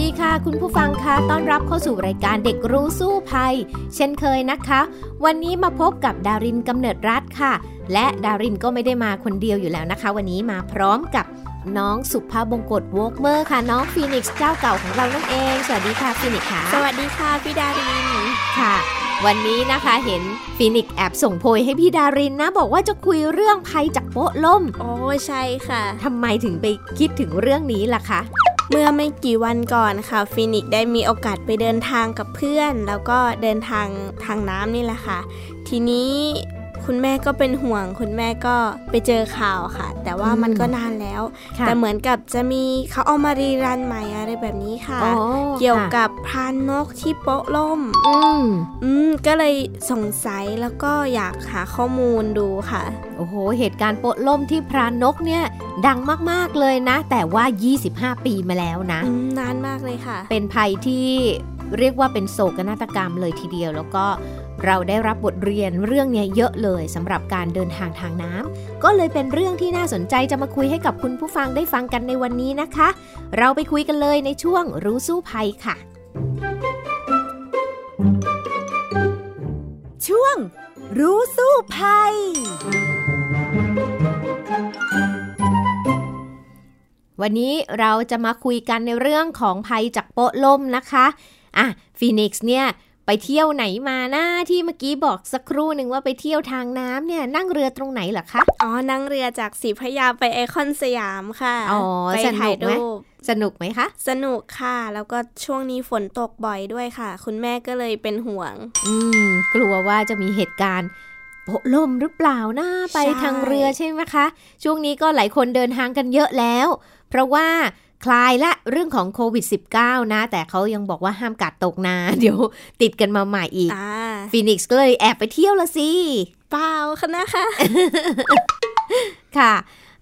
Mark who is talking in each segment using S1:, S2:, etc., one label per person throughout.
S1: ดีค่ะ คุณผู้ฟังคะต้อนรับเข้าสู่รายการเด็กรู้สู้ภัย เช่นเคยนะคะ วันนี้มาพบกับดารินกำเนิดรัฐค่ะ และดารินก็ไม่ได้มาคนเดียวอยู่แล้วนะคะ วันนี้มาพร้อมกับน้องสุภาพบงกตวอกเมอร์ค่ะ น้องฟีนิกซ์เจ้าเก่าของเรานั่นเอง สวัสดีค่ะฟีนิกซ์ค่ะ
S2: สวัสดีค่ะพี่ดาริน
S1: ค่ะ วันนี้นะคะเห็นฟีนิกซ์แอบส่งโพยให้พี่ดารินนะ บอกว่าจะคุยเรื่องภัยจากโป๊ะล่ม
S2: โอ้ใช่ค่ะ
S1: ทำไมถึงไปคิดถึงเรื่องนี้ล่ะคะ
S2: เมื่อไม่กี่วันก่อนค่ะฟินิกได้มีโอกาสไปเดินทางกับเพื่อน แล้วก็เดินทางทางน้ำนี่แหละค่ะ ทีนี้ คุณแม่ก็เป็นห่วง คุณแม่ก็ไปเจอข่าวค่ะ แต่ว่ามันก็นานแล้ว แต่เหมือนกับจะมีเขาเอามารีรันใหม่อะไรแบบนี้ค่ะ เกี่ยวกับพานนกที่โป๊ะล่ม อืมอืมก็เลยสงสัยแล้วก็อยากหาข้อมูลดูค่ะ
S1: โอ้โห เหตุการณ์โป๊ะล่มที่พรานนกเนี่ยดังมาก ๆ เลยนะ แต่ว่า 25 ปีมาแล้วนะ
S2: นานมากเลยค่ะ
S1: เป็นภัยที่ เรียกว่าเป็นโศกนาฏกรรมเลยทีเดียว แล้วก็เราได้รับบทเรียนเรื่องนี้เยอะเลยสำหรับการเดินทางทางน้ำก็เลยเป็นเรื่องที่น่าสนใจจะมาคุยให้กับคุณผู้ฟังได้ฟังกันในวันนี้นะคะ เราไปคุยกันเลยในช่วงรู้สู้ภัยค่ะ
S3: ช่วง รู้สู้ภัย
S1: วันนี้เราจะมาคุยกันในเรื่องของภัยจากโป๊ะล่มนะคะ อะฟีนิกซ์เนี่ยไปเที่ยวไหนมาหน้าที่เมื่อกี้บอกสักครู่หนึ่งว่าไปเที่ยวทางน้ำเนี่ยนั่งเรือตรงไหนเหรอคะ
S2: อ๋อนั่งเรือจากสีพยาไปไอคอนสยามค่ะ
S1: อ๋อไปถ่ายรูปสนุกไหมคะ
S2: สนุกค่ะ แล้วก็ช่วงนี้ฝนตกบ่อยด้วยค่ะ คุณแม่ก็เลยเป็นห่วง
S1: อืม กลัวว่าจะมีเหตุการณ์โลมหรือเปล่านะไปทางเรือใช่ไหมคะ ช่วงนี้ก็หลายคนเดินทางกันเยอะแล้ว เพราะว่า คลายละเรื่องของโควิด -19 นะ แต่เขายังบอกว่าห้ามกัดตกนาเดี๋ยวติดกันมาใหม่อีกฟีนิกซ์ก็เลยแอบไปเที่ยวละสิ
S2: เปล่าคะนะคะ
S1: ค่ะ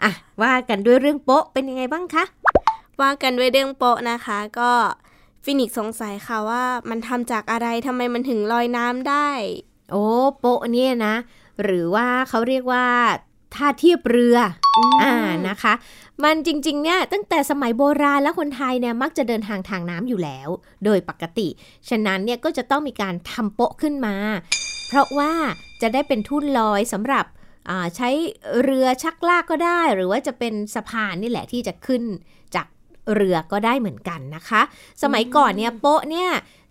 S1: อะว่ากันด้วยเรื่องโป๊ะเป็นยังไงบ้างคะ
S2: ว่ากันด้วยเรื่องโป๊ะนะคะ ก็ฟินิกสงสัยค่ะว่ามันทำจากอะไรทำไมมันถึงลอยน้ำได้
S1: โอ้โป๊ะเนี่ยนะ หรือว่าเขาเรียกว่าท่าเทียบเรืออ่านะคะ มันจริงๆเนี่ยตั้งแต่สมัยโบราณแล้วคนไทยเนี่ยมักจะเดินทางทางน้ำอยู่แล้ว โดยปกติ ฉะนั้นเนี่ยก็จะต้องมีการทำโปะขึ้นมา เพราะว่าจะได้เป็นทุ่นลอยสำหรับใช้เรือชักลากก็ได้ หรือว่าจะเป็นสะพานนี่แหละที่จะขึ้นจากเรือก็ได้เหมือนกันนะคะ สมัยก่อนเนี่ยโป๊ะเนี่ย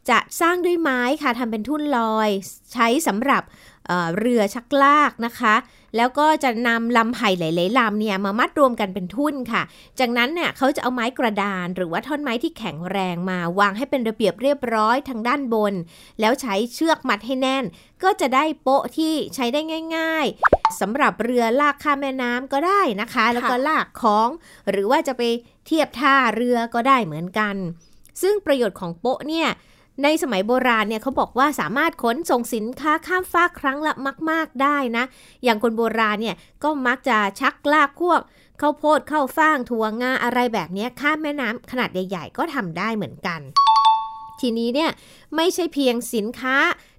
S1: จะสร้างด้วยไม้ค่ะทำเป็นทุ่นลอย ใช้สำหรับ เเรือชักลากนะคะ แล้วก็จะนำลำไผ่หลายๆลำเนี่ยมามัดรวมกันเป็นทุ่นค่ะ จากนั้นเนี่ยเขาจะเอาไม้กระดาน หรือว่าท่อนไม้ที่แข็งแรงมาวางให้เป็นระเบียบเรียบร้อยทางด้านบน แล้วใช้เชือกมัดให้แน่น ก็จะได้โป๊ะที่ใช้ได้ง่าย ๆสำหรับเรือลากข้ามแม่น้ำก็ได้นะคะ แล้วก็ลากของ หรือว่าจะไปเทียบท่าเรือก็ได้เหมือนกัน ซึ่งประโยชน์ของโป๊ะเนี่ย ในสมัยโบราณเนี่ยเขาบอกว่าสามารถขนส่งสินค้าข้ามฟากครั้งละมาก ๆได้นะ อย่างคนโบราณเนี่ยก็มักจะชักลากพวกข้าวโพดข้าวฟ่างถั่วงาอะไรแบบนี้ข้ามแม่น้ำขนาดใหญ่ ๆ ก็ทำได้เหมือนกัน ทีนี้เนี่ยไม่ใช่เพียงสินค้า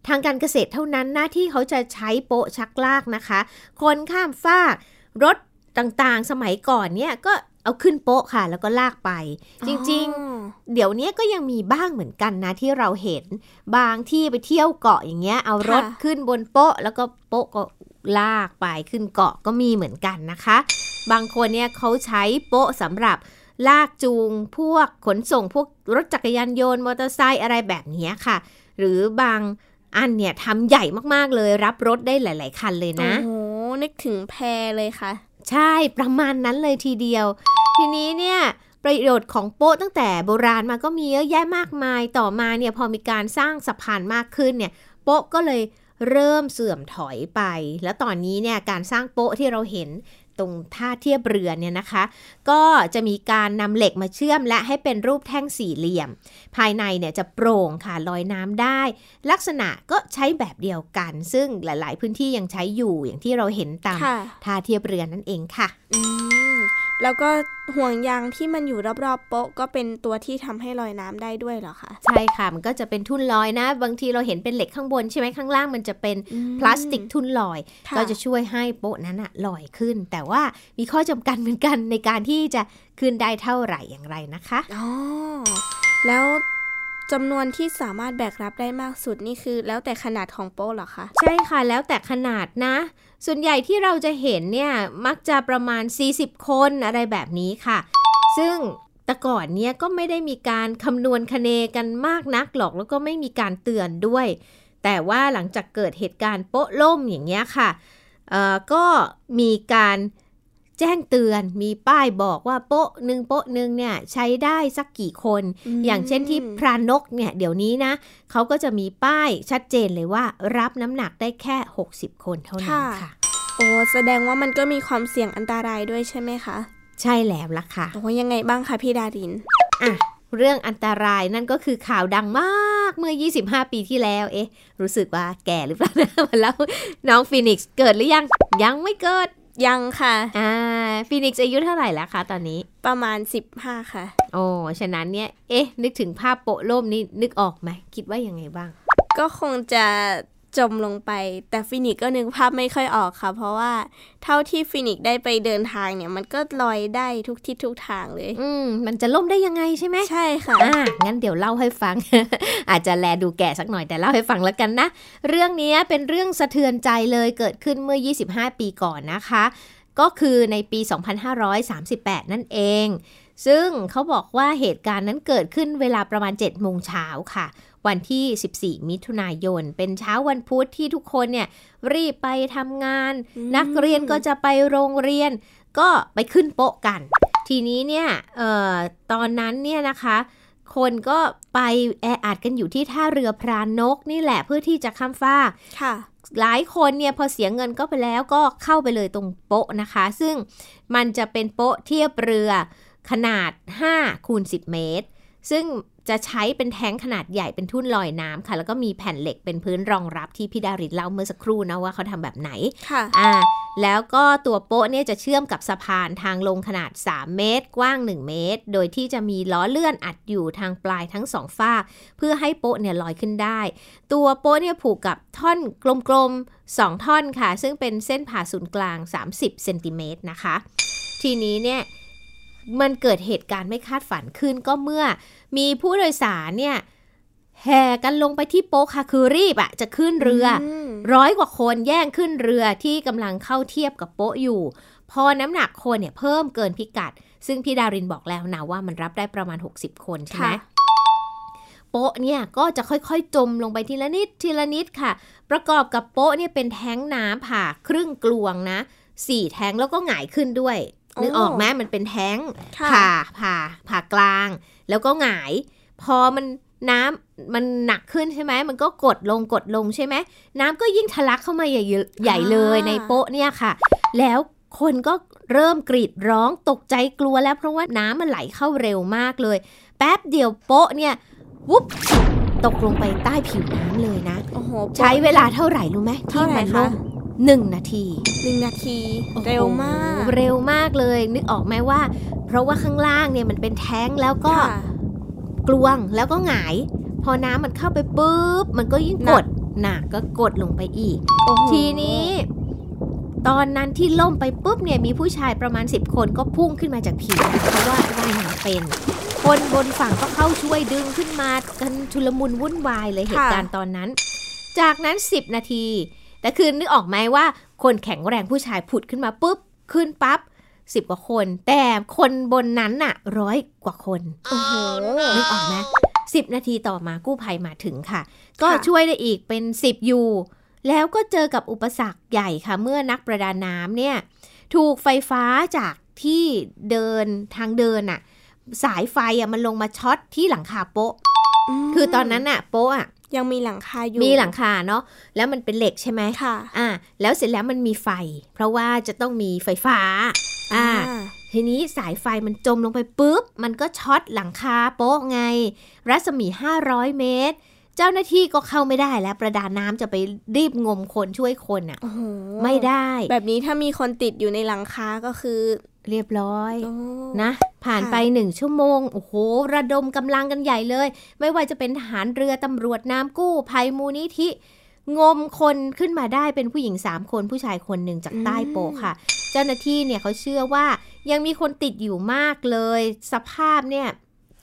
S1: ทางการเกษตรเท่านั้นหน้าที่เขาจะใช้โปะชักลากนะคะ คนข้ามฟากรถต่างๆ สมัยก่อนเนี่ยก็ เอาขึ้นโป๊ะค่ะ แล้วก็ลากไป จริง ๆ เดี๋ยวนี้ก็ยังมีบ้างเหมือนกันนะที่เราเห็นบางที่ไปเที่ยวเกาะอย่างเงี้ย เอารถขึ้นบนโป๊ะ แล้วก็โป๊ะก็ลากไปขึ้นเกาะก็มีเหมือนกันนะคะ บางคนเนี่ยเขาใช้โป๊ะสำหรับลากจูงพวกขนส่งพวกรถจักรยานยนต์มอเตอร์ไซค์อะไรแบบนี้ค่ะ หรือบางอันเนี่ยทำใหญ่มากๆเลยรับรถได้หลาย ๆ คันเลยนะ
S2: โอ้นึกถึงแพเลยค่ะ
S1: ใช่ประมาณนั้นเลยทีเดียว ทีนี้เนี่ยประโยชน์ของโป๊ะตั้งแต่โบราณมาก็มีเยอะแยะมากมายต่อมาเนี่ยพอมีการสร้างสะพานมากขึ้นเนี่ยโป๊ะก็เลยเริ่มเสื่อมถอยไป แล้วตอนนี้เนี่ยการสร้างโป๊ะที่เราเห็นตรงท่าเทียบเรือเนี่ยนะคะ ก็จะมีการนำเหล็กมาเชื่อมและให้เป็นรูปแท่งสี่เหลี่ยม ภายในเนี่ยจะโปร่งค่ะลอยน้ำได้ ลักษณะก็ใช้แบบเดียวกัน ซึ่งหลาย ๆ พื้นที่ยังใช้อยู่อย่างที่เราเห็นตาม
S2: ค่ะ
S1: ท่าเทียบเรือนั่นเองค่ะ
S2: อืม แล้วก็ห่วงยางที่มันอยู่รอบๆโป๊ะก็เป็นตัวที่ทำให้ลอยน้ำได้ด้วยเหรอคะ
S1: ใช่ค่ะมันก็จะเป็นทุ่นลอยนะ บางทีเราเห็นเป็นเหล็กข้างบนใช่ไหมข้างล่างมันจะเป็น
S2: อืม
S1: พลาสติกทุ่นลอย
S2: ค่ะ
S1: ก็จะช่วยให้โป๊ะนั้นอะลอยขึ้น แต่ว่ามีข้อจำกัดเหมือนกันในการที่จะขึ้นได้เท่าไหร่อย่างไรนะคะ
S2: อ๋อแล้วจำนวนที่สามารถแบกรับได้มากสุดนี่คือ แล้วแต่ขนาดของโป๊ะเหรอคะ
S1: ใช่ค่ะ แล้วแต่ขนาดนะ ส่วนใหญ่ที่เราจะเห็นเนี่ยมักจะประมาณ 40 คนอะไรแบบนี้ค่ะ ซึ่งแต่ก่อนเนี่ยก็ไม่ได้มีการคำนวณคะเนกันมากนักหรอกแล้วก็ไม่มีการเตือนด้วย แต่ว่าหลังจากเกิดเหตุการณ์โป๊ะล่มอย่างเงี้ยค่ะก็มีการ แจ้งเตือนมีป้ายบอกว่าโป๊ะหนึ่งโป๊ะหนึ่งเนี่ยใช้ได้สักกี่คน
S2: อืม
S1: อย่างเช่นที่พรานกเนี่ยเดี๋ยวนี้นะเขาก็จะมีป้ายชัดเจนเลยว่ารับน้ำหนักได้แค่ 60 คนเท่านั้นค่ะ
S2: โอ้แสดงว่ามันก็มีความเสี่ยงอันตรายด้วยใช่ไหมคะ
S1: ใช่แล้วล่ะค่ะ
S2: โอ้ยังไงบ้างคะพี่ดาริน
S1: อะเรื่องอันตรายนั่นก็คือข่าวดังมากเมื่อ 25 ปีที่แล้ว เอ๊ะ รู้สึกว่าแก่หรือเปล่านะมาแล้วน้องฟีนิกซ์เกิดหรือยัง ยังไม่เกิด
S2: ยังค่ะ
S1: อ่าฟีนิกซ์อายุเท่าไหร่แล้วคะตอนนี้
S2: ประมาณ 15 ค่ะ
S1: โอ้ฉะนั้นเนี่ย เอ๊ะ นึกถึงภาพโป๊ะล่มนี้นึกออกไหม คิดว่ายังไงบ้าง
S2: ก็คงจะ จมลงไป แต่ฟีนิกซ์ก็นึกภาพไม่ค่อยออกค่ะ เพราะว่าเท่าที่ฟินิกได้ไปเดินทางเนี่ย มันก็ลอยได้ทุกทิศทุกทางเลย
S1: อืมมันจะล่มได้ยังไงใช่ไหม
S2: ใช่ค่ะ
S1: อ่างั้นเดี๋ยวเล่าให้ฟัง อาจจะแลดูแก่สักหน่อยแต่เล่าให้ฟังแล้วกันนะ เรื่องนี้เป็นเรื่องสะเทือนใจเลยเกิดขึ้นเมื่อ 25 ปีก่อนนะคะ ก็คือในปี 2538 นั่นเองซึ่งเขาบอกว่าเหตุการณ์นั้นเกิดขึ้นเวลาประมาณ7โมงเช้าค่ะ วันที่ 14 มิถุนายน เป็นเช้าวันพุธที่ทุกคนเนี่ยรีบไปทำงาน
S2: อืม
S1: นักเรียนก็จะไปโรงเรียน ก็ไปขึ้นโป๊ะกัน ทีนี้เนี่ยเอ่อตอนนั้นเนี่ยนะคะคนก็ไปแออัดกันอยู่ที่ท่าเรือพรานกนี่แหละเพื่อที่จะข้ามฟาก
S2: ค่ะ
S1: หลายคนเนี่ยพอเสียเงินก็ไปแล้วก็เข้าไปเลยตรงโป๊ะนะคะ ซึ่งมันจะเป็นโป๊ะเทียบเรือขนาด5คูณ10 เมตร ซึ่งจะใช้เป็นแท้งขนาดใหญ่เป็นทุ่นลอยน้ำค่ะ แล้วก็มีแผ่นเหล็กเป็นพื้นรองรับที่พี่ดารินเล่าเมื่อสักครู่นะว่าเขาทำแบบไหน
S2: ค่ะ
S1: อ่า แล้วก็ตัวโป๊ะเนี่ยจะเชื่อมกับสะพานทางลงขนาด 3 เมตร กว้าง 1 เมตร โดยที่จะมีล้อเลื่อนอัดอยู่ทางปลายทั้งสองฝ้ากเพื่อให้โป๊ะเนี่ยลอยขึ้นได้ ตัวโป๊ะเนี่ยผูกกับท่อนกลมๆ 2 ท่อนค่ะ ซึ่งเป็นเส้นผ่าศูนย์กลาง 30เซนติเมตรนะคะ ทีนี้เนี่ย มันเกิดเหตุการณ์ไม่คาดฝันขึ้นก็เมื่อมีผู้โดยสารเนี่ยแห่กันลงไปที่โป๊ะค่ะคือรีบอะจะขึ้นเรืออ
S2: ม
S1: ร้อยกว่าคนแย่งขึ้นเรือที่กำลังเข้าเทียบกับโป๊ะอยู่ พอน้ำหนักคนเนี่ยเพิ่มเกินพิกัด ซึ่งพี่ดารินบอกแล้วนะว่ามันรับได้ประมาณ 60 คนใช่ไหม
S2: ค่ะ
S1: โป๊ะเนี่ยก็จะค่อยๆจมลงไปทีละนิดทีละนิดค่ะ ประกอบกับโป๊ะเนี่ยเป็นแท้งน้ำผ่าครึ่งกลวงนะสี่แท้งแล้วก็หงายขึ้นด้วย
S2: โอ้
S1: นึกออกไหมมันเป็นแท้ง
S2: ค่ะ
S1: ผ่าผ่าผ่ากลาง แล้วก็หงาย พอมันน้ำมันหนักขึ้นใช่ไหมมันก็กดลงกดลงใช่ไหมน้ำก็ยิ่งทะลักเข้ามาใหญ่ใหญ่เลยในโป๊ะเนี่ยค่ะ แล้วคนก็เริ่มกรีดร้องตกใจกลัวแล้วเพราะว่าน้ำมันไหลเข้าเร็วมากเลย แป๊บเดียวโป๊ะเนี่ยวุบตกลงไปใต้ผิวน้ำเลยนะ
S2: โอ้โห
S1: ใช้เวลาเท่าไหร่รู้ไหมที่
S2: เท่าไหร่
S1: มัน
S2: คะ
S1: ล่ม หนึ่งนาที
S2: หนึ่งนาที เร็วมาก
S1: โอ้โหเร็วมากเลย นึกออกไหมว่า เพราะว่าข้างล่างเนี่ยมันเป็นแท้งแล้วก็
S2: ค่ะ
S1: กลวงแล้วก็หงาย พอน้ำมันเข้าไปปุ๊บ มันก็ยิ่ง
S2: หนั
S1: ก
S2: ก
S1: ดหนักก็กดลงไปอีก
S2: โอ้โห
S1: ทีนี้ตอนนั้นที่ล่มไปปุ๊บเนี่ยมีผู้ชายประมาณ 10 คนก็พุ่งขึ้นมาจากผิวนะเพราะว่าว่ายน้ำเป็น คนบนฝั่งก็เข้าช่วยดึงขึ้นมากันชุลมุนวุ่นวายเลยเหตุการณ์ตอนนั้น จากนั้น 10 นาที แต่คือนึกออกไหมว่าคนแข็งแรงผู้ชายผุดขึ้นมาปุ๊บ ขึ้นปั๊บสิบกว่าคน แต่คนบนนั้นน่ะร้อยกว่าคน
S2: โอ้โห
S1: นึกออกไหมสิบนาทีต่อมากู้ภัยมาถึงค่ะ ก็
S2: ค่ะ
S1: ช่วยได้อีกเป็นสิบอยู่แล้วก็เจอกับอุปสรรคใหญ่ค่ะ เมื่อนักประดาน้ำเนี่ย ถูกไฟฟ้าจากที่เดินทางเดินน่ะ สายไฟอะมันลงมาช็อตที่หลังคาโป๊ะ
S2: ม
S1: คือตอนนั้นน่ะโป๊ะอะ
S2: ยังมีหลังคาอยู่
S1: มีหลังคาเนาะ แล้วมันเป็นเหล็กใช่ไหม
S2: ค่ะ
S1: อ่า แล้วเสร็จแล้วมันมีไฟ เพราะว่าจะต้องมีไฟฟ้า อ่า ทีนี้สายไฟมันจมลงไปปุ๊บ มันก็ช็อตหลังคาโป๊ะไง รัศมี 500 เมตร เจ้าหน้าที่ก็เข้าไม่ได้แล้ว ประดาน้ำจะไปรีบงมคนช่วยคนอะ่ะ
S2: โอ้โห
S1: ไม่ได้
S2: แบบนี้ถ้ามีคนติดอยู่ในหลังคาก็คือ
S1: เรียบร้อย
S2: โอ้
S1: นะ ผ่าน
S2: ค่ะ
S1: ไปหนึ่งชั่วโมง โอ้โห ระดมกำลังกันใหญ่เลย ไม่ว่าจะเป็นทหารเรือตำรวจน้ำกู้ภัยมูลนิธิงมคนขึ้นมาได้เป็นผู้หญิง 3 คนผู้ชายคนหนึ่งจากใต้โปะค่ะ เจ้าหน้าที่เนี่ยเขาเชื่อว่ายังมีคนติดอยู่มากเลย สภาพเนี่ย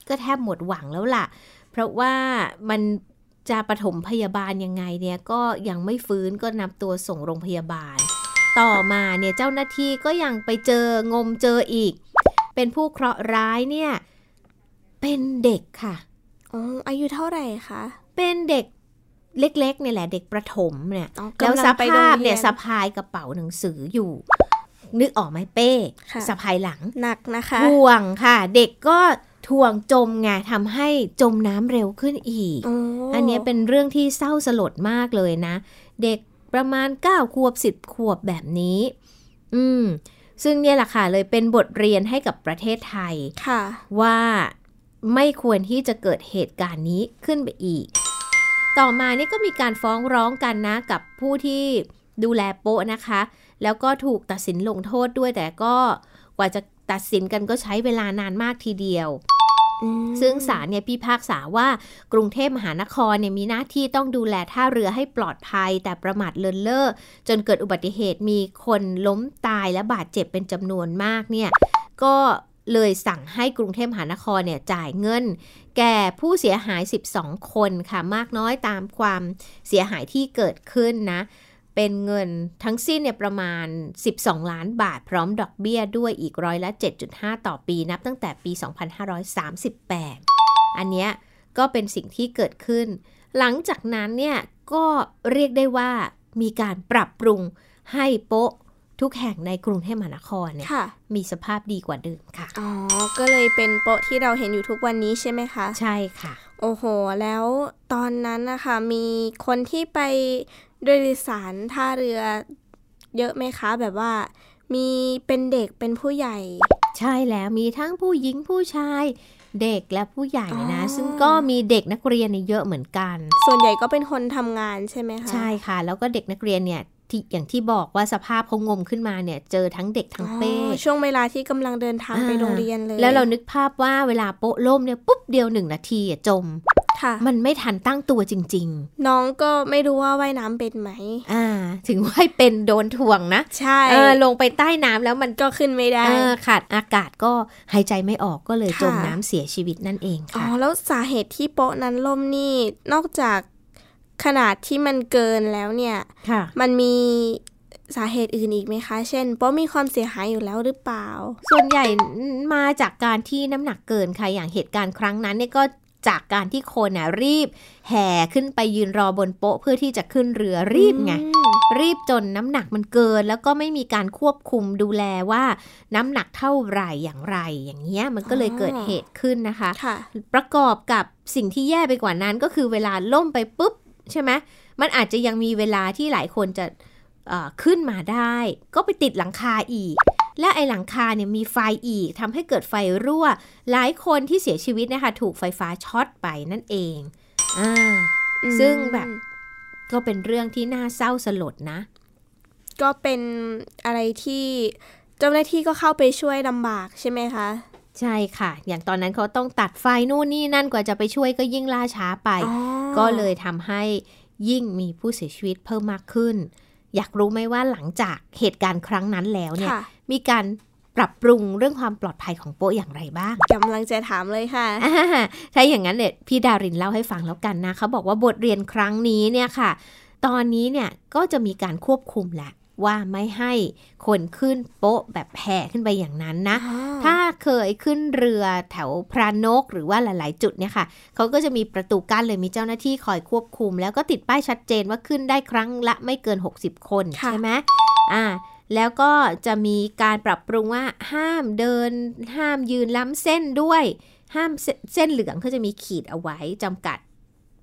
S1: ก็แทบหมดหวังแล้วล่ะ เพราะว่ามันจะปฐมพยาบาลยังไงเนี่ยก็ยังไม่ฟื้นก็นำตัวส่งโรงพยาบาล ต่อมาเนี่ยเจ้าหน้าที่ก็ยังไปเจองมเจออีก เป็นผู้เคราะห์ร้ายเนี่ย เป็นเด็กค่ะ
S2: อ๋ออายุเท่าไหร่คะ
S1: เป็นเด็กเล็กๆเนี่ยแหละเด็กประถมเนี่ย
S2: อ๋อ
S1: แล้ว
S2: กำลัง
S1: ส
S2: ไปโรง
S1: ภาพ
S2: เรียน
S1: เนี่ยสะพายกระเป๋าหนังสืออยู่ นึกออกไหมเป้
S2: ค่ะ
S1: สะพายหลัง
S2: หนักนะคะ
S1: ถ่วงค่ะ เด็กก็ถ่วงจมไงทำให้จมน้ำเร็วขึ้นอีก
S2: โอ้
S1: อันเนี้ยเป็นเรื่องที่เศร้าสลดมากเลยนะ เด็ก ประมาณ 9 ขวบ 10 ขวบแบบนี้ อืม ซึ่งเนี่ยแหละค่ะเลยเป็นบทเรียนให้กับประเทศไทย
S2: ค่ะ
S1: ว่าไม่ควรที่จะเกิดเหตุการณ์นี้ขึ้นไปอีก ต่อมานี่ก็มีการฟ้องร้องกันนะกับผู้ที่ดูแลโป๊ะนะคะ แล้วก็ถูกตัดสินลงโทษด้วยแต่ก็กว่าจะตัดสินกันก็ใช้เวลานานมากทีเดียว
S2: อืม
S1: ซึ่งศาลเนี่ยพิพากษาว่ากรุงเทพมหานครเนี่ยมีหน้าที่ต้องดูแลท่าเรือให้ปลอดภัย แต่ประมาทเลินเล่อจนเกิดอุบัติเหตุมีคนล้มตายและบาดเจ็บเป็นจำนวนมากเนี่ยก็เลยสั่งให้กรุงเทพมหานครเนี่ยจ่ายเงิน แก่ผู้เสียหาย 12 คนค่ะมากน้อยตามความเสียหายที่เกิดขึ้นนะ เป็นเงินทั้งสิ้นเนี่ยประมาณ 12 ล้านบาทพร้อมดอกเบี้ยด้วยอีกร้อยละ 7.5 ต่อปีนับตั้งแต่ปี 2538 อันเนี้ยก็เป็นสิ่งที่เกิดขึ้น หลังจากนั้นเนี่ยก็เรียกได้ว่ามีการปรับปรุงให้โป๊ะทุกแห่งในกรุงเทพมหานครเนี่ย
S2: ค่ะ
S1: มีสภาพดีกว่าเดิมค่ะ
S2: อ๋อ ก็เลยเป็นโป๊ะที่เราเห็นอยู่ทุกวันนี้ใช่ไหมคะ
S1: ใช่ค่ะ
S2: โอ้โห แล้วตอนนั้นนะคะมีคนที่ไป โดยสารท่าเรือเยอะไหมคะ แบบว่า มีเป็นเด็กเป็นผู้ใหญ่
S1: ใช่แล้วมีทั้งผู้หญิงผู้ชายเด็กและผู้ใหญ่นะ
S2: อ๋อ
S1: ซึ่งก็มีเด็กนักเรียนเนี่ยเยอะเหมือนกัน
S2: ส่วนใหญ่ก็เป็นคนทำงานใช่ไหมคะ
S1: ใช่ค่ะ แล้วก็เด็กนักเรียนเนี่ยที่อย่างที่บอกว่าสภาพเขางมขึ้นมาเนี่ย เจอทั้งเด็กทั้งเป้
S2: อ๋อช่วงเวลาที่กำลังเดินทางไป
S1: อ่า
S2: โรงเรียนเลย
S1: แล้วเรานึกภาพว่าเวลาโป๊ะล่มเนี่ยปุ๊บเดียวหนึ่งนาทีอะจม
S2: ค่ะ
S1: มันไม่ทันตั้งตัวจริง
S2: น้องก็ไม่รู้ว่าว่ายน้ำเป็นไหม
S1: ๆอ่า ถึงว่าเป็นโดนถ่วงนะ
S2: ใช่
S1: เออลงไปใต้น้ำแล้วมัน
S2: ก็ขึ้นไม่ได้
S1: เออขาดอากาศก็หายใจไม่ออกก็เลย
S2: ค่ะ
S1: จมน้ำเสียชีวิตนั่นเอง
S2: อ๋อ
S1: ค่ะ
S2: แล้วสาเหตุที่โป๊ะนั้นล่มนี่นอกจากขนาดที่มันเกินแล้วเนี่ย
S1: ค่ะ
S2: มันมีสาเหตุอื่นอีกไหมคะ เช่นโป๊ะมีความเสียหายอยู่แล้วหรือเปล่า
S1: ส่วนใหญ่มาจากการที่น้ำหนักเกินค่ะ อย่างเหตุการณ์ครั้งนั้นเนี่ยก็ จากการที่คนน่ะรีบ แห่ขึ้นไปยืนรอบนโป๊ะเพื่อที่จะขึ้นเรือรีบไง
S2: อืม
S1: รีบจนน้ำหนักมันเกิน แล้วก็ไม่มีการควบคุมดูแลว่าน้ำหนักเท่าไหร่อย่างไร อย่างเงี้ยมันก็เลยเกิดเหตุขึ้นนะคะ
S2: ค่ะ
S1: ประกอบกับสิ่งที่แย่ไปกว่านั้นก็คือเวลาล่มไปปุ๊บใช่ไหมมันอาจจะยังมีเวลาที่หลายคนจะเอ่อขึ้นมาได้ ก็ไปติดหลังคาอีก และไอหลังคาเนี่ยมีไฟอีกทำให้เกิดไฟรั่ว หลายคนที่เสียชีวิตนะคะถูกไฟฟ้าช็อตไปนั่นเองอ่าซึ่งแบบก็เป็นเรื่องที่น่าเศร้าสลดนะ
S2: ก็เป็นอะไรที่เจ้าหน้าที่ก็เข้าไปช่วยลำบากใช่ไหมคะ
S1: ใช่ค่ะ อย่างตอนนั้นเขาต้องตัดไฟนู่นนี่นั่นกว่าจะไปช่วยก็ยิ่งล่าช้าไป
S2: อ๋อ
S1: ก็เลยทำให้ยิ่งมีผู้เสียชีวิตเพิ่มมากขึ้น อยากรู้ไหมว่าหลังจากเหตุการณ์ครั้งนั้นแล้วเนี่ย
S2: ค่ะ
S1: มีการปรับปรุงเรื่องความปลอดภัยของโป๊ะอย่างไรบ้าง
S2: กำลังจะถามเลยค่ะ
S1: อ่าถ้าอย่างนั้นเนี่ยพี่ดารินเล่าให้ฟังแล้วกันนะเขาบอกว่าบทเรียนครั้งนี้เนี่ยค่ะ ตอนนี้เนี่ยก็จะมีการควบคุมแหละว่าไม่ให้คนขึ้นโป๊ะแบบแห่ขึ้นไปอย่างนั้นนะ ถ้าเคยขึ้นเรือแถวพระนกหรือว่าหลาย ๆ จุดเนี่ยค่ะเขาก็จะมีประตูกั้นเลยมีเจ้าหน้าที่คอยควบคุม แล้วก็ติดป้ายชัดเจนว่าขึ้นได้ครั้งละไม่เกิน 60 คน
S2: ค่ะ
S1: ใช่ไหมอ่า แล้วก็จะมีการปรับปรุงว่าห้ามเดิน ห้ามยืนล้ำเส้นด้วย ห้ามเสเส้นเหลืองเขาจะมีขีดเอาไว้จำกัด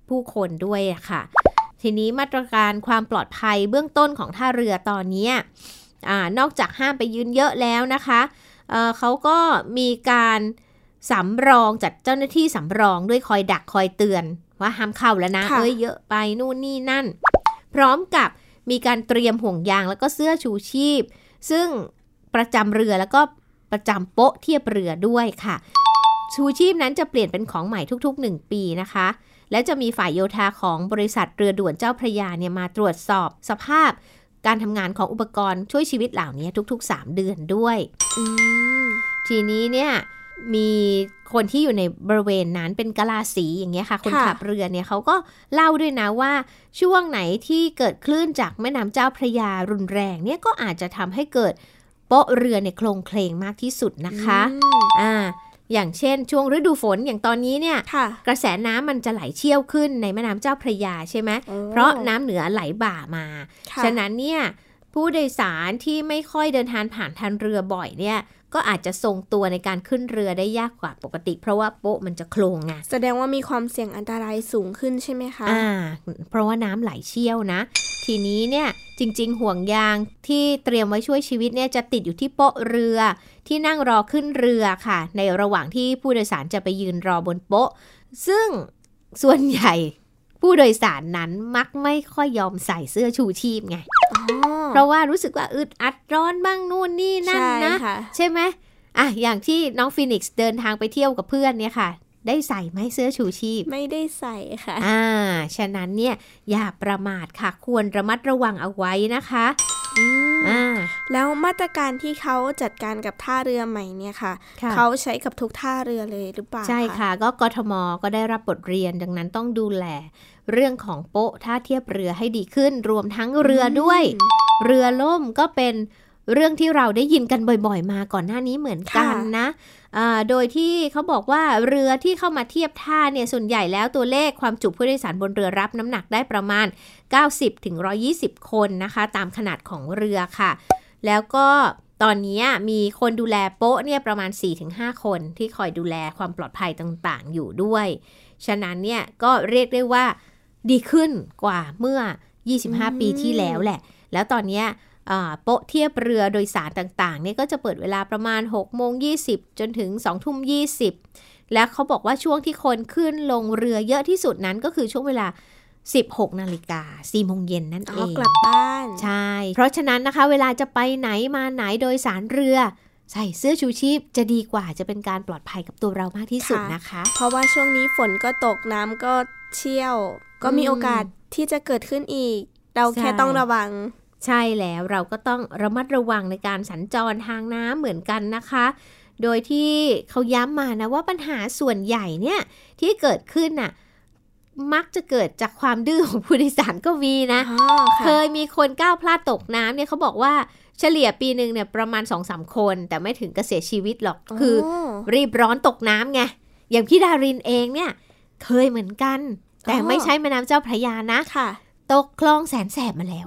S1: ผู้คนด้วยอะค่ะ ทีนี้มาตรการความปลอดภัยเบื้องต้นของท่าเรือตอนนี้อ่านอกจากห้ามไปยืนเยอะแล้วนะคะเเขาก็มีการสำรองจัดเจ้าหน้าที่สำรองด้วยคอยดักคอยเตือน ว่าห้ามเข้าแล้วนะ
S2: ค่ะ
S1: เอ้ยเยอะไปนู่นนี่นั่น พร้อมกับ มีการเตรียมห่วงยางแล้วก็เสื้อชูชีพ ซึ่งประจำเรือแล้วก็ประจำโป๊ะเทียบเรือด้วยค่ะ ชูชีพนั้นจะเปลี่ยนเป็นของใหม่ทุกๆ 1 ปีนะคะ และจะมีฝ่ายโยธาของบริษัทเรือด่วนเจ้าพระยาเนี่ยมาตรวจสอบสภาพ การทำงานของอุปกรณ์ช่วยชีวิตเหล่านี้ทุก ๆ 3 เดือนด้วย
S2: อืม
S1: ทีนี้เนี่ย มีคนที่อยู่ในบริเวณนั้นเป็นกะลาสีอย่างเงี้ยค่ะ คน
S2: ค่ะ
S1: ขับเรือเนี่ยเขาก็เล่าด้วยนะว่า ช่วงไหนที่เกิดคลื่นจากแม่น้ำเจ้าพระยารุนแรงเนี่ยก็อาจจะทำให้เกิดโป๊ะเรือเนี่ยโคลงเคลงมากที่สุดนะคะ
S2: อืม
S1: อ่าอย่างเช่น ช่วงฤดูฝนอย่างตอนนี้เนี่ย
S2: ค่ะ
S1: กระแสน้ำมันจะไหลเชี่ยวขึ้นในแม่น้ำเจ้าพระยาใช่ไหม
S2: โอ้
S1: เพราะน้ำเหนือไหลบ่ามา
S2: ค่ะ
S1: ฉะนั้นเนี่ย ผู้โดยสารที่ไม่ค่อยเดินทางผ่านทางเรือบ่อยเนี่ยก็อาจจะทรงตัวในการขึ้นเรือได้ยากกว่าปกติ เพราะว่าโป๊ะมันจะโคลงไง
S2: แสดงว่ามีความเสี่ยงอันตรายสูงขึ้นใช่ไหมคะ
S1: อ่าเพราะว่าน้ำไหลเชี่ยวนะ ทีนี้เนี่ยจริง ๆ ห่วงยางที่เตรียมไว้ช่วยชีวิตเนี่ยจะติดอยู่ที่โป๊ะเรือ ที่นั่งรอขึ้นเรือค่ะ ในระหว่างที่ผู้โดยสารจะไปยืนรอบนโป๊ะ ซึ่งส่วนใหญ่ผู้โดยสารนั้นมักไม่ค่อยยอมใส่เสื้อชูชีพไง
S2: อ๋อ
S1: เพราะว่ารู้สึกว่าอึดอัดร้อนบ้างนู่นนี่นั่น
S2: ใช่
S1: นะ
S2: ค่ะ
S1: ใช่ไหมอะอย่างที่น้องฟีนิกซ์เดินทางไปเที่ยวกับเพื่อนเนี่ยค่ะ ได้ใส่ไหมเสื้อชูชีพ
S2: ไม่ได้ใส่ค่ะ
S1: อ่า ฉะนั้นเนี่ยอย่าประมาทค่ะ ควรระมัดระวังเอาไว้นะคะ
S2: อืม
S1: อ่า
S2: แล้วมาตรการที่เขาจัดการกับท่าเรือใหม่เนี่ยค่ะ
S1: ค่ะ
S2: เขาใช้กับทุกท่าเรือเลยหรือเปล่า
S1: ใช่ค่ะ ก็กทมก็ได้รับบทเรียนดังนั้นต้องดูแล เรื่องของโป๊ะท่าเทียบเรือให้ดีขึ้น รวมทั้งเรือด้วย เรือล่มก็เป็นเรื่องที่เราได้ยินกันบ่อยๆ มาก่อนหน้านี้เหมือนกันนะอ่าโดยที่เขาบอกว่าเรือที่เข้ามาเทียบท่าเนี่ยส่วนใหญ่แล้วตัวเลขความจุผู้โดยสารบนเรือรับน้ำหนักได้ประมาณ 90ถึง120 คนนะคะ ตามขนาดของเรือค่ะ แล้วก็ตอนนี้มีคนดูแลโป๊ะเนี่ยประมาณ 4-5 คนที่คอยดูแลความปลอดภัยต่างๆ อยู่ด้วย ฉะนั้นเนี่ยก็เรียกได้ว่าดีขึ้นกว่าเมื่อ 25 ปีที่แล้วแหละ แล้วตอนเนี้ยอ่าโป๊ะเทียบเรือโดยสารต่างๆเนี่ยก็จะเปิดเวลาประมาณ6โมง20 จนถึง2ทุ่ม20 แล้วเขาบอกว่าช่วงที่คนขึ้นลงเรือเยอะที่สุดนั้นก็คือช่วงเวลา 16นาฬิกา4โมงเย็นนั่น
S2: อ๋
S1: เอ
S2: องกลับบ้าน
S1: ใช่ เพราะฉะนั้นนะคะ เวลาจะไปไหนมาไหนโดยสารเรือ ใส่เสื้อชูชีพจะดีกว่าจะเป็นการปลอดภัยกับตัวเรามากที่สุด
S2: ค่ะ
S1: นะคะ
S2: เพราะว่าช่วงนี้ฝนก็ตกน้ำก็เชี่ยว ก็มี
S1: อืม
S2: โอกาสที่จะเกิดขึ้นอีก เราแค่
S1: ใช่
S2: ต้องระวัง
S1: ใช่แล้วเราก็ต้องระมัดระวังในการสัญจรทางน้ำเหมือนกันนะคะ โดยที่เขาย้ำมานะว่าปัญหาส่วนใหญ่เนี่ยที่เกิดขึ้นน่ะ มักจะเกิดจากความดื้อของผู้โดยสารก็มีนะ
S2: อ๋อ
S1: เคยมีคนก้าวพลาดตกน้ำเนี่ยเขาบอกว่าเฉลี่ยปีหนึ่งเนี่ยประมาณ2อสคน แต่ไม่ถึงกบเสียชีวิตหรอก คือรีบร้อนตกน้ำไง อย่างพี่ดารินเองเนี่ย เคยเหมือนกัน แต่
S2: อ๋อ
S1: ไม่ใช่แม่น้ำเจ้าพระยานะ
S2: ค่ะ
S1: ตกคลองแสนแสบมาแล้ว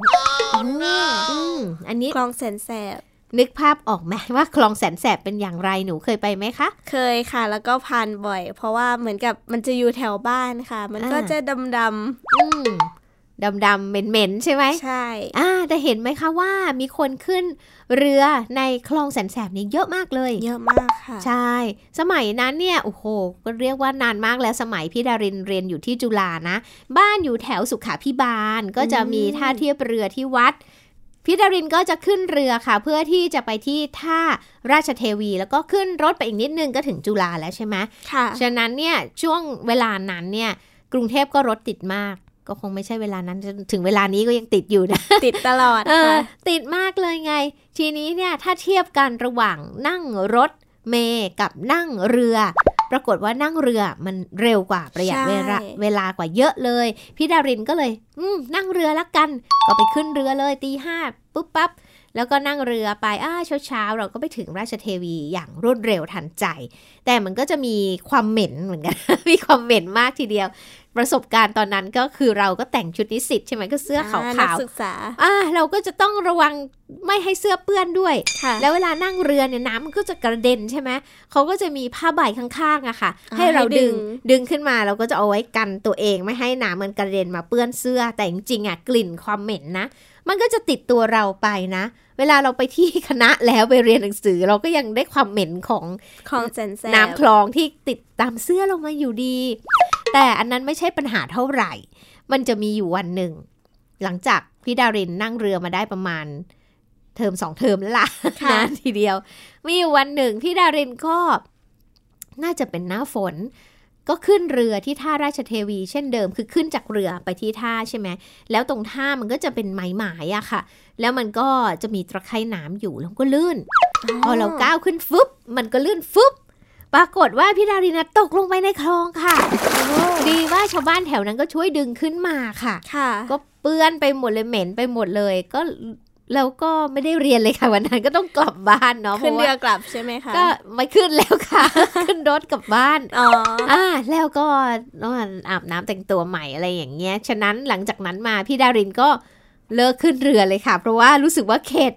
S2: อืม
S1: อืมอันนี้
S2: คลองแสนแสบ
S1: นึกภาพออกไหมว่าคลองแสนแสบเป็นอย่างไรหนูเคยไปไหมคะ
S2: เคยค่ะ แล้วก็ผ่านบ่อย เพราะว่าเหมือนกับมันจะอยู่แถวบ้านค่ะ มันก็
S1: อ่า
S2: จะดำด
S1: อืมดำดำๆเหม็นๆใช่ไหมำ
S2: ใช่
S1: อ่าแต่เห็นไหมคะว่ามีคนขึ้นเรือในคลองแสนแสบนี่เยอะมากเลย
S2: เยอะมากค่ะ
S1: ใช่ สมัยนั้นเนี่ยโอ้โหก็เรียกว่านานมากแล้วสมัยพี่ดารินเรียนอยู่ที่จุฬานะ บ้านอยู่แถวสุขาพิบาลก็จะมี
S2: อืม
S1: ท่าเทียบเรือที่วัด พี่ดารินก็จะขึ้นเรือค่ะ เพื่อที่จะไปที่ท่าราชเทวี แล้วก็ขึ้นรถไปอีกนิดนึงก็ถึงจุฬาแล้วใช่ไหม
S2: ค่ะ
S1: ฉะนั้นเนี่ยช่วงเวลานั้นเนี่ยกรุงเทพก็รถติดมาก ก็คงไม่ใช่เวลานั้นจนถึงเวลานี้ก็ยังติดอยู่นะ
S2: ติดตลอด
S1: เออ
S2: ค่ะ
S1: ติดมากเลยไง ทีนี้เนี่ยถ้าเทียบกันระหว่างนั่งรถเมย์กับนั่งเรือ ปรากฏว่านั่งเรือมันเร็วกว่าประหยัด
S2: ใช่
S1: เวลาเวลากว่าเยอะเลย พี่ดารินก็เลย อืมนั่งเรือละกัน ก็ไปขึ้นเรือเลยตีห้าปุ๊บปั๊บแล้วก็นั่งเรือไปอ้าเช้าเช้าๆเราก็ไปถึงราชเทวีอย่างรวดเร็วทันใจ แต่มันก็จะมีความเหม็นเหมือนกัน มีความเหม็นมากทีเดียว ประสบการณ์ตอนนั้นก็คือเราก็แต่งชุดนิสิตใช่ไหมก็เสื้อขาว
S2: นัก
S1: ขาว
S2: ศึกษา
S1: อ่าเราก็จะต้องระวังไม่ให้เสื้อเปื้อนด้วย
S2: ค่ะ
S1: แล้วเวลานั่งเรือเนี่ยน้ำมันก็จะกระเด็นใช่ไหมเขาก็จะมีผ้าใบข้างๆอะค่ะ
S2: อ่า
S1: ให้เรา
S2: ให้ดึ
S1: ดึง
S2: ง
S1: ดึงขึ้นมาเราก็จะเอาไว้กันตัวเองไม่ให้น้ำมันกระเด็นมาเปื้อนเสื้อ แต่จริงๆอะกลิ่นความเหม็นนะ มันก็จะติดตัวเราไปนะ เวลาเราไปที่คณะแล้วไปเรียนหนังสือ เราก็ยังได้ความเหม็นของ
S2: ของแสนแสบ
S1: น้ำคลองที่ติดตามเสื้อลงมาอยู่ดี แต่อันนั้นไม่ใช่ปัญหาเท่าไหร่ มันจะมีอยู่วันหนึ่ง หลังจากพี่ดารินนั่งเรือมาได้ประมาณ เทอมสองเทอมแล้วล่ะ
S2: ค่ะ
S1: นะทีเดียว มีอยู่วันหนึ่งพี่ดารินก็น่าจะเป็นหน้าฝน ก็ขึ้นเรือที่ท่าราชเทวี เช่นเดิม คือขึ้นจากเรือไปที่ท่าใช่ไหมแล้วตรงท่ามันก็จะเป็นไม้หมายอะค่ะ แล้วมันก็จะมีตะไคร่น้ำอยู่แล้วก็ลื่นพอเราก้าวขึ้นฟึบมันก็ลื่นฟึบปรากฏว่าพี่ดารินาตกลงไปในคลองค่ะ ดีว่าชาวบ้านแถวนั้นก็ช่วยดึงขึ้นมาค่ะ
S2: ค่ะ
S1: ก็เปื้อนไปหมดเลยเหม็นไปหมดเลย ก็ แล้วก็ไม่ได้เรียนเลยค่ะวันนั้นก็ต้องกลับบ้านเนาะเพ
S2: ขึ้น
S1: ราะ
S2: เรือ
S1: ว่าก
S2: ลับใช่ไหมคะ
S1: ก็ไม่ขึ้นแล้วค่ะ ขึ้นรถกลับบ้าน
S2: อ๋อ
S1: อ่าแล้วก็นอนอาบน้ำแต่งตัวใหม่อะไรอย่างเงี้ยฉะนั้นหลังจากนั้นมาพี่ดารินก็เลิกขึ้นเรือเลยค่ะ เพราะว่ารู้สึกว่าเข็ด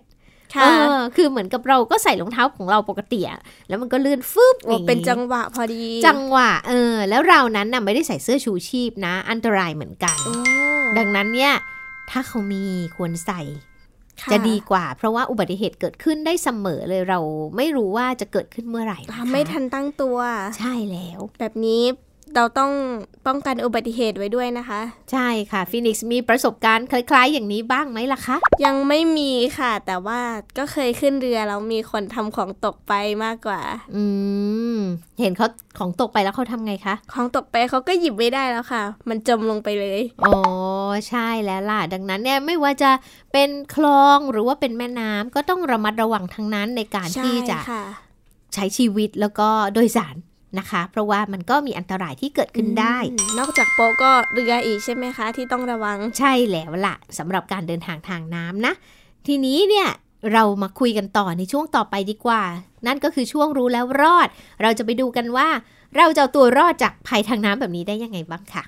S2: ค่ะ
S1: เออคือเหมือนกับเราก็ใส่รองเท้าของเราปกติอะแล้วมันก็ลื่นฟึบ
S2: โอ้
S1: อย่างงี้
S2: เป็นจังหวะพอดี
S1: จังหวะเออ แล้วเรานั้นน่ะไม่ได้ใส่เสื้อชูชีพนะ อันตรายเหมือนกัน
S2: โอ้
S1: ดังนั้นเนี่ย ถ้าเขามีควรใส่
S2: ค่
S1: จะดีกว่า เพราะว่าอุบัติเหตุเกิดขึ้นได้เสมอเลยเราไม่รู้ว่าจะเกิดขึ้นเมื่อไหร่
S2: อ่า
S1: นะะ
S2: ไม่ทันตั้งตัว
S1: ใช่แล้ว
S2: แบบนี้ เราต้องป้องกันอุบัติเหตุไว้ด้วยนะคะ
S1: ใช่ค่ะฟินิกซ์มีประสบการณ์คล้าย ๆ อย่างนี้บ้างไหมล่ะคะ
S2: ยังไม่มีค่ะ แต่ว่าก็เคยขึ้นเรือแล้วมีคนทำของตกไปมากกว่า
S1: อืม เห็นเขาของตกไปแล้วเขาทำไงคะ
S2: ของตกไปเขาก็หยิบไม่ได้แล้วค่ะ มันจมลงไปเลย
S1: อ๋อใช่แล้วล่ะ ดังนั้นเนี่ยไม่ว่าจะเป็นคลองหรือว่าเป็นแม่น้ำก็ต้องระมัดระวังทั้งนั้นในการ
S2: ใช่
S1: ที่จะ
S2: ค่ะ
S1: ใช้ชีวิตแล้วก็โดยสาร นะคะ เพราะว่ามันก็มีอันตรายที่เกิดขึ้นได้
S2: อืมนอกจากโป๊ะก็เรืออีกใช่ไหมคะ ที่ต้องระวัง
S1: ใช่แล้วล่ะสำหรับการเดินทางทางน้ำนะ ทีนี้เนี่ยเรามาคุยกันต่อในช่วงต่อไปดีกว่า นั่นก็คือช่วงรู้แล้วรอด เราจะไปดูกันว่า เราจะเอาตัวรอดจากภัยทางน้ำแบบนี้ได้ยังไงบ้างค่ะ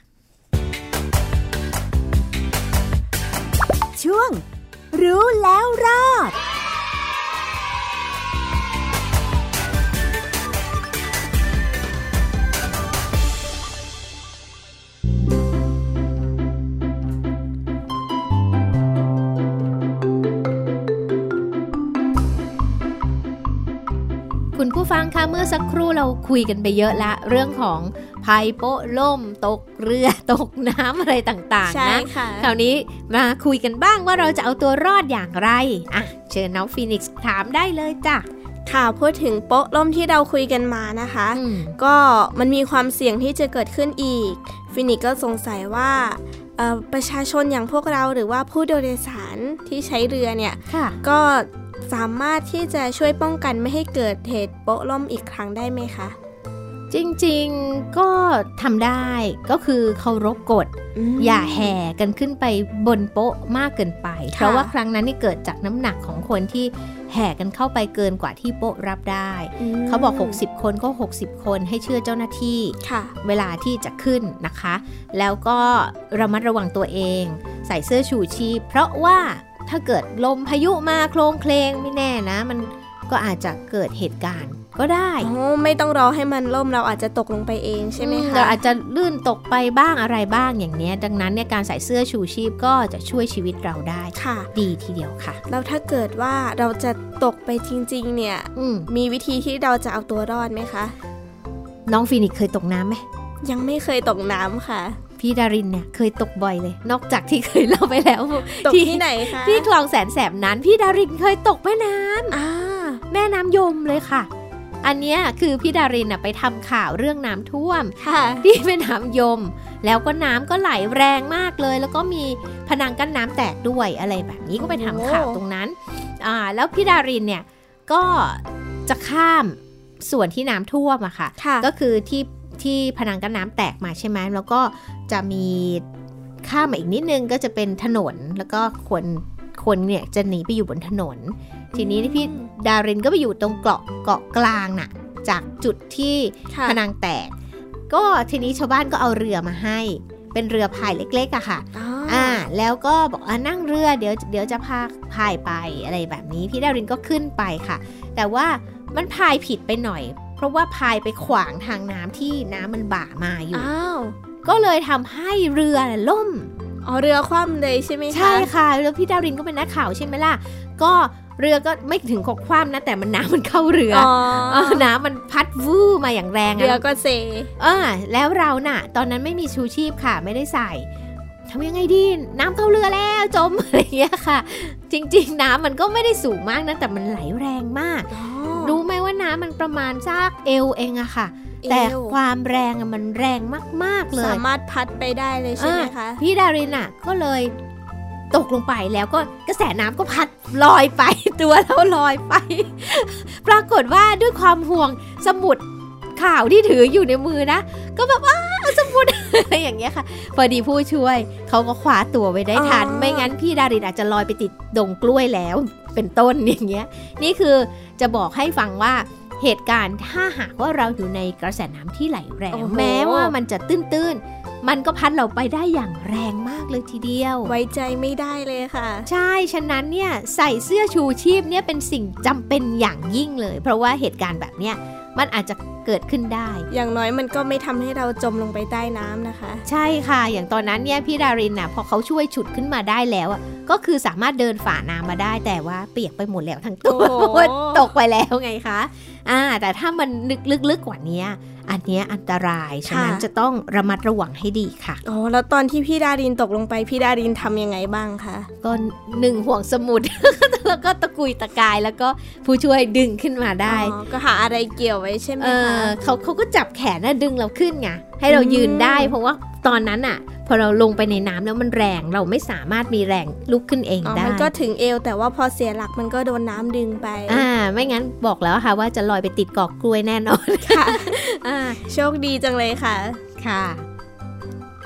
S3: ช่วง รู้แล้วรอด
S1: คุณผู้ฟังคะเมื่อสักครู่เราคุยกันไปเยอะละ เรื่องของภัยโป๊ะล่ม ตกเรือตกน้ำอะไรต่าง
S2: ใช่
S1: ๆนะ
S2: ค่ะ
S1: คราวนี้มาคุยกันบ้างว่าเราจะเอาตัวรอดอย่างไรอะเชิญน้องฟีนิกซ์ถามได้เลยจ้ะ
S2: ค่ะพูดถึงโป๊ะล่มที่เราคุยกันมานะคะ
S1: อืม
S2: ก็มันมีความเสี่ยงที่จะเกิดขึ้นอีกฟีนิกซ์ก็สงสัยว่าเอ่อประชาชนอย่างพวกเราหรือว่าผู้โดยสารที่ใช้เรือเนี่ย
S1: ค่ะ
S2: ก็ สามารถที่จะช่วยป้องกันไม่ให้เกิดเหตุโป๊ะล่มอีกครั้งได้ไหมคะ
S1: จริงๆก็ทำได้ก็คือเคารพกฎ
S2: ม
S1: อย่าแห่กันขึ้นไปบนโป๊ะมากเกินไป
S2: ค่ะ
S1: เพราะว่าครั้งนั้นนี่เกิดจากน้ำหนักของคนที่แห่กันเข้าไปเกินกว่าที่โป๊ะรับได้
S2: ม
S1: เขาบอก 60 คนก็ 60 คนให้เชื่อเจ้าหน้าที่
S2: ค่ะ
S1: เวลาที่จะขึ้นนะคะ แล้วก็ระมัดระวังตัวเอง ใส่เสื้อชูชีพ เพราะว่า ถ้าเกิดลมพายุมาโคลงเคลงไม่แน่นะ มันก็อาจจะเกิดเหตุการณ์ก็ได้
S2: โอ้ไม่ต้องรอให้มันล่มเราอาจจะตกลงไปเองใช่ไหม
S1: อื
S2: คะ
S1: เราอาจจะลื่นตกไปบ้างอะไรบ้างอย่างเนี้ยดังนั้นเนี่ยการใส่เสื้อชูชีพก็จะช่วยชีวิตเราได้
S2: ค่ะ
S1: ดีทีเดียวค่ะ
S2: แล้วถ้าเกิดว่าเราจะตกไปจริง ๆ เนี่ย
S1: อืม
S2: มีวิธีที่เราจะเอาตัวรอดไหมคะ
S1: น้องฟินิกซ์เคยตกน้ำไหม
S2: ยังไม่เคยตกน้ำค่ะ
S1: พี่ดารินเนี่ยเคยตกบ่อยเลย นอกจากที่เคยเล่าไปแล้ว
S2: ตกที่ไหนคะ
S1: ที่คลองแสนแสบนั้น พี่ดารินเคยตกแม่น้ำ
S2: อ่า
S1: แม่น้ำยมเลยค่ะ อันเนี้ยคือพี่ดารินน่ะไปทำข่าวเรื่องน้ำท่วม
S2: ค่ะ
S1: ที่แม่น้ำยม แล้วก็น้ำก็ไหลแรงมากเลย แล้วก็มีพนังกั้นน้ำแตกด้วยอะไรแบบนี้ก็ไปทำข่าวตรงนั้นอ่าแล้วพี่ดารินเนี่ยก็จะข้ามส่วนที่น้ำท่วมอะค่ะ
S2: ค่ะ
S1: ก็คือที่ ที่พนังกั้นน้ำแตกมาใช่ไหมแล้วก็จะมีข้ามมาอีกนิดนึงก็จะเป็นถนนแล้วก็คนคนเนี่ยจะหนีไปอยู่บนถนน ทีนี้พี่ดารินก็ไปอยู่ตรงเกาะเกาะกลางน่ะ จากจุดที่
S2: ค่ะ
S1: พนังแตก ก็ทีนี้ชาวบ้านก็เอาเรือมาให้ เป็นเรือพายเล็กๆอะค่ะ
S2: อ๋อ
S1: อ่าแล้วก็บอกอ่านั่งเรือเดี๋ยวเดี๋ยวจะพาพายไปอะไรแบบนี้ พี่ดารินก็ขึ้นไปค่ะ แต่ว่ามันพายผิดไปหน่อย เพราะว่าพายไปขวางทางน้ำที่น้ำมันบ่ามาอยู่
S2: อ้าว
S1: ก็เลยทำให้เรือน่ะล่ม
S2: อ๋อเรือคว่ำเลยใช่ไหมคะ
S1: ใช่ค่ะ แล้วพี่ดารินก็เป็นนักข่าวใช่ไหมล่ะ ก็เรือก็ไม่ถึงกับคว่ำนะ แต่มันน้ำมันเข้าเรือ
S2: อ๋อ
S1: เออน้ำมันพัดวู่มาอย่างแรง
S2: เรือ
S1: อะ
S2: ก็เซ
S1: เออแล้วเราน่ะ ตอนนั้นไม่มีชูชีพค่ะ ไม่ได้ใส่ทำยังไงดีน้ำเข้าเรือแล้วจมอะไรอย่างเงี้ยค่ะ จริง ๆ น้ำมันก็ไม่ได้สูงมากนะแต่มันไหลแรงมากรู้ไหม ว่าน้ำมันประมาณซากเอวเองอะค่ะ แต่
S2: เอว
S1: ความแรงอะมันแรงมาก ๆ เลย
S2: สามารถพัดไปได้เลยใช่ไหมคะ
S1: พี่ดารินอะก็เลยตกลงไปแล้วก็กระแสน้ำก็พัดลอยไปตัวเราลอยไป ปรากฏว่าด้วยความห่วงสมุด ข่าวที่ถืออยู่ในมือนะ ก็แบบอ้าสมุดอะไรอย่างเงี้ยค่ะ พอดีผู้ช่วยเขาก็คว้าตัวไว้ได้ทัน
S2: อ๋อ
S1: ไม่งั้นพี่ดารินอาจจะลอยไปติดดงกล้วยแล้วเป็นต้นอย่างเงี้ย นี่คือจะบอกให้ฟังว่าเหตุการณ์ถ้าหากว่าเราอยู่ในกระแสน้ำที่ไหลแรง
S2: โอ้โห
S1: แม้ว่ามันจะตื้นๆ มันก็พัดเราไปได้อย่างแรงมากเลยทีเดียว
S2: ไว้ใจไม่ได้เลยค่ะ
S1: ใช่ ฉะนั้นเนี่ยใส่เสื้อชูชีพเนี่ยเป็นสิ่งจำเป็นอย่างยิ่งเลย เพราะว่าเหตุการณ์แบบเนี้ย มันอาจจะเกิดขึ้นได้
S2: อย่างน้อยมันก็ไม่ทำให้เราจมลงไปใต้น้ำนะคะ
S1: ใช่ค่ะ อย่างตอนนั้นเนี่ยพี่ดารินน่ะพอเขาช่วยฉุดขึ้นมาได้แล้วอะก็คือสามารถเดินฝ่าน้ำมาได้ แต่ว่าเปียกไปหมดแล้วทั้งตัว
S2: โอ้โห
S1: เพราะว่าตกไปแล้วไงคะอ่าแต่ถ้ามันนึกลึกๆกว่านี้อันเนี้ยอันตราย ฉะนั้นจะต้องระมัดระวังให้ดีค่ะ
S2: อ๋อ แล้วตอนที่พี่ดารินตกลงไป พี่ดารินทำยังไงบ้างคะ
S1: ก็หนึ่งห่วงสมุด แล้วก็ตะกุยตะกาย แล้วก็ผู้ช่วยดึงขึ้นมาได้
S2: อ๋อก็หาอะไรเกี่ยวไว้ใช่ไหม
S1: เอ
S2: คะ
S1: อเขาเขาก็จับแขนน่ะดึงเราขึ้นไง ให้เรายืนได้
S2: อืม
S1: เพราะว่าตอนนั้นอะพอเราลงไปในน้ำแล้วมันแรงเราไม่สามารถมีแรงลุกขึ้นเอง
S2: อ๋อ
S1: ได้
S2: มันก็ถึงเอวแต่ว่าพอเสียหลักมันก็โดนน้ำดึงไป
S1: อ่า ไม่งั้นบอกแล้วค่ะว่าจะลอยไปติดกอกกล้วยแน่นอน
S2: ค่ะ
S1: อ่า
S2: โชคดีจังเลยค่ะ
S1: ค่ะ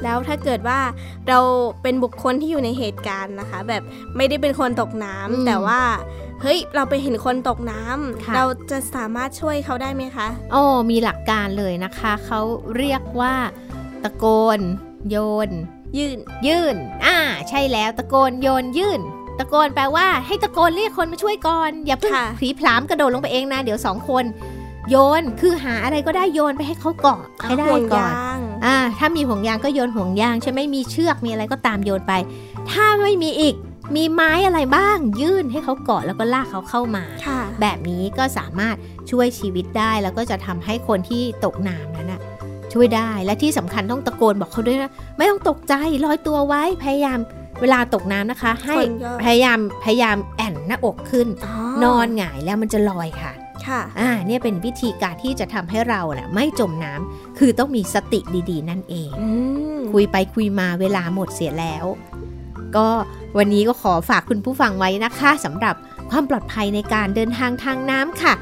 S2: แล้วถ้าเกิดว่าเราเป็นบุคคลที่อยู่ในเหตุการณ์นะคะ แบบไม่ได้เป็นคนตกน้ำ
S1: อืม
S2: แต่ว่าเฮ้ย เราไปเห็นคนตกน้ำ
S1: ค่ะ
S2: เราจะสามารถช่วยเขาได้ไหมคะ
S1: โอ้มีหลักการเลยนะคะ เขาเรียกว่าตะโกน โยน
S2: ยื่น
S1: ยื่น อ่า ใช่แล้วตะโกนโยนยื่น ตะโกนแปลว่าให้ตะโกนเรียกคนมาช่วยก่อน อย่าเพิ่ง
S2: ค่ะ
S1: ผีผลามกระโดดลงไปเองนะ เดี๋ยวสองคน โยนคือหาอะไรก็ได้โยนไปให้เขาเกาะให้ได้
S2: ห่วง
S1: ก่อน
S2: ยาง
S1: อ่าถ้ามีห่วงยางก็โยนห่วงยางใช่ไหมมีเชือกมีอะไรก็ตามโยนไป ถ้าไม่มีอีกมีไม้อะไรบ้าง ยื่นให้เขาเกาะแล้วก็ลากเขาเข้ามา
S2: ค่ะ
S1: แบบนี้ก็สามารถช่วยชีวิตได้แล้วก็จะทำให้คนที่ตกน้ำนั้นน่ะช่วยได้และที่สำคัญต้องตะโกนบอกเขาด้วยนะไม่ต้องตกใจลอยตัวไว้พยายามเวลาตกน้ำนะคะ ให้
S2: คนก็
S1: พยายามพยายามแอนหน้าอกขึ้น
S2: อ๋อน
S1: อนหงายแล้วมันจะลอยค่ะ
S2: ค่ะ
S1: อ่าเนี่ยเป็นวิธีการที่จะทำให้เราน่ะไม่จมน้ำคือต้องมีสติดีๆ นั่นเอง
S2: อืม
S1: คุยไปคุยมาเวลาหมดเสียแล้ว ก็วันนี้ก็ขอฝากคุณผู้ฟังไว้นะคะสำหรับความปลอดภัยในการเดินทางทางน้ำค่ะ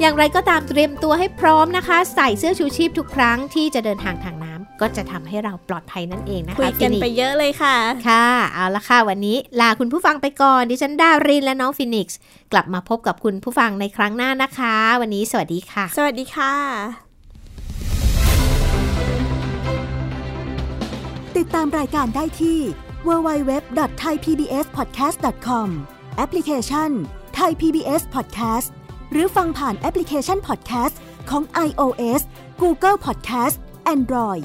S1: อย่างไรก็ตามเตรียมตัวให้พร้อมนะคะ ใส่เสื้อชูชีพทุกครั้งที่จะเดินทางทางน้ำ ก็จะทำให้เราปลอดภัยนั่นเองนะคะ
S2: คุยกัน
S1: ฟิ
S2: ไป
S1: นิกซ์
S2: เยอะเลยค่ะ
S1: ค่ะ เอาละค่ะ วันนี้ลาคุณผู้ฟังไปก่อน ดิฉันดารินและน้องฟินิกซ์กลับมาพบกับคุณผู้ฟังในครั้งหน้านะคะ วันนี้สวัสดีค่ะ
S2: สวัสดีค่ะ
S3: ติดตามรายการได้ที่ www.thaipbspodcast.com แอปพลิเคชัน Thai PBS Podcast หรือฟังผ่านแอปพลิเคชัน Podcast ของ iOS Google Podcast Android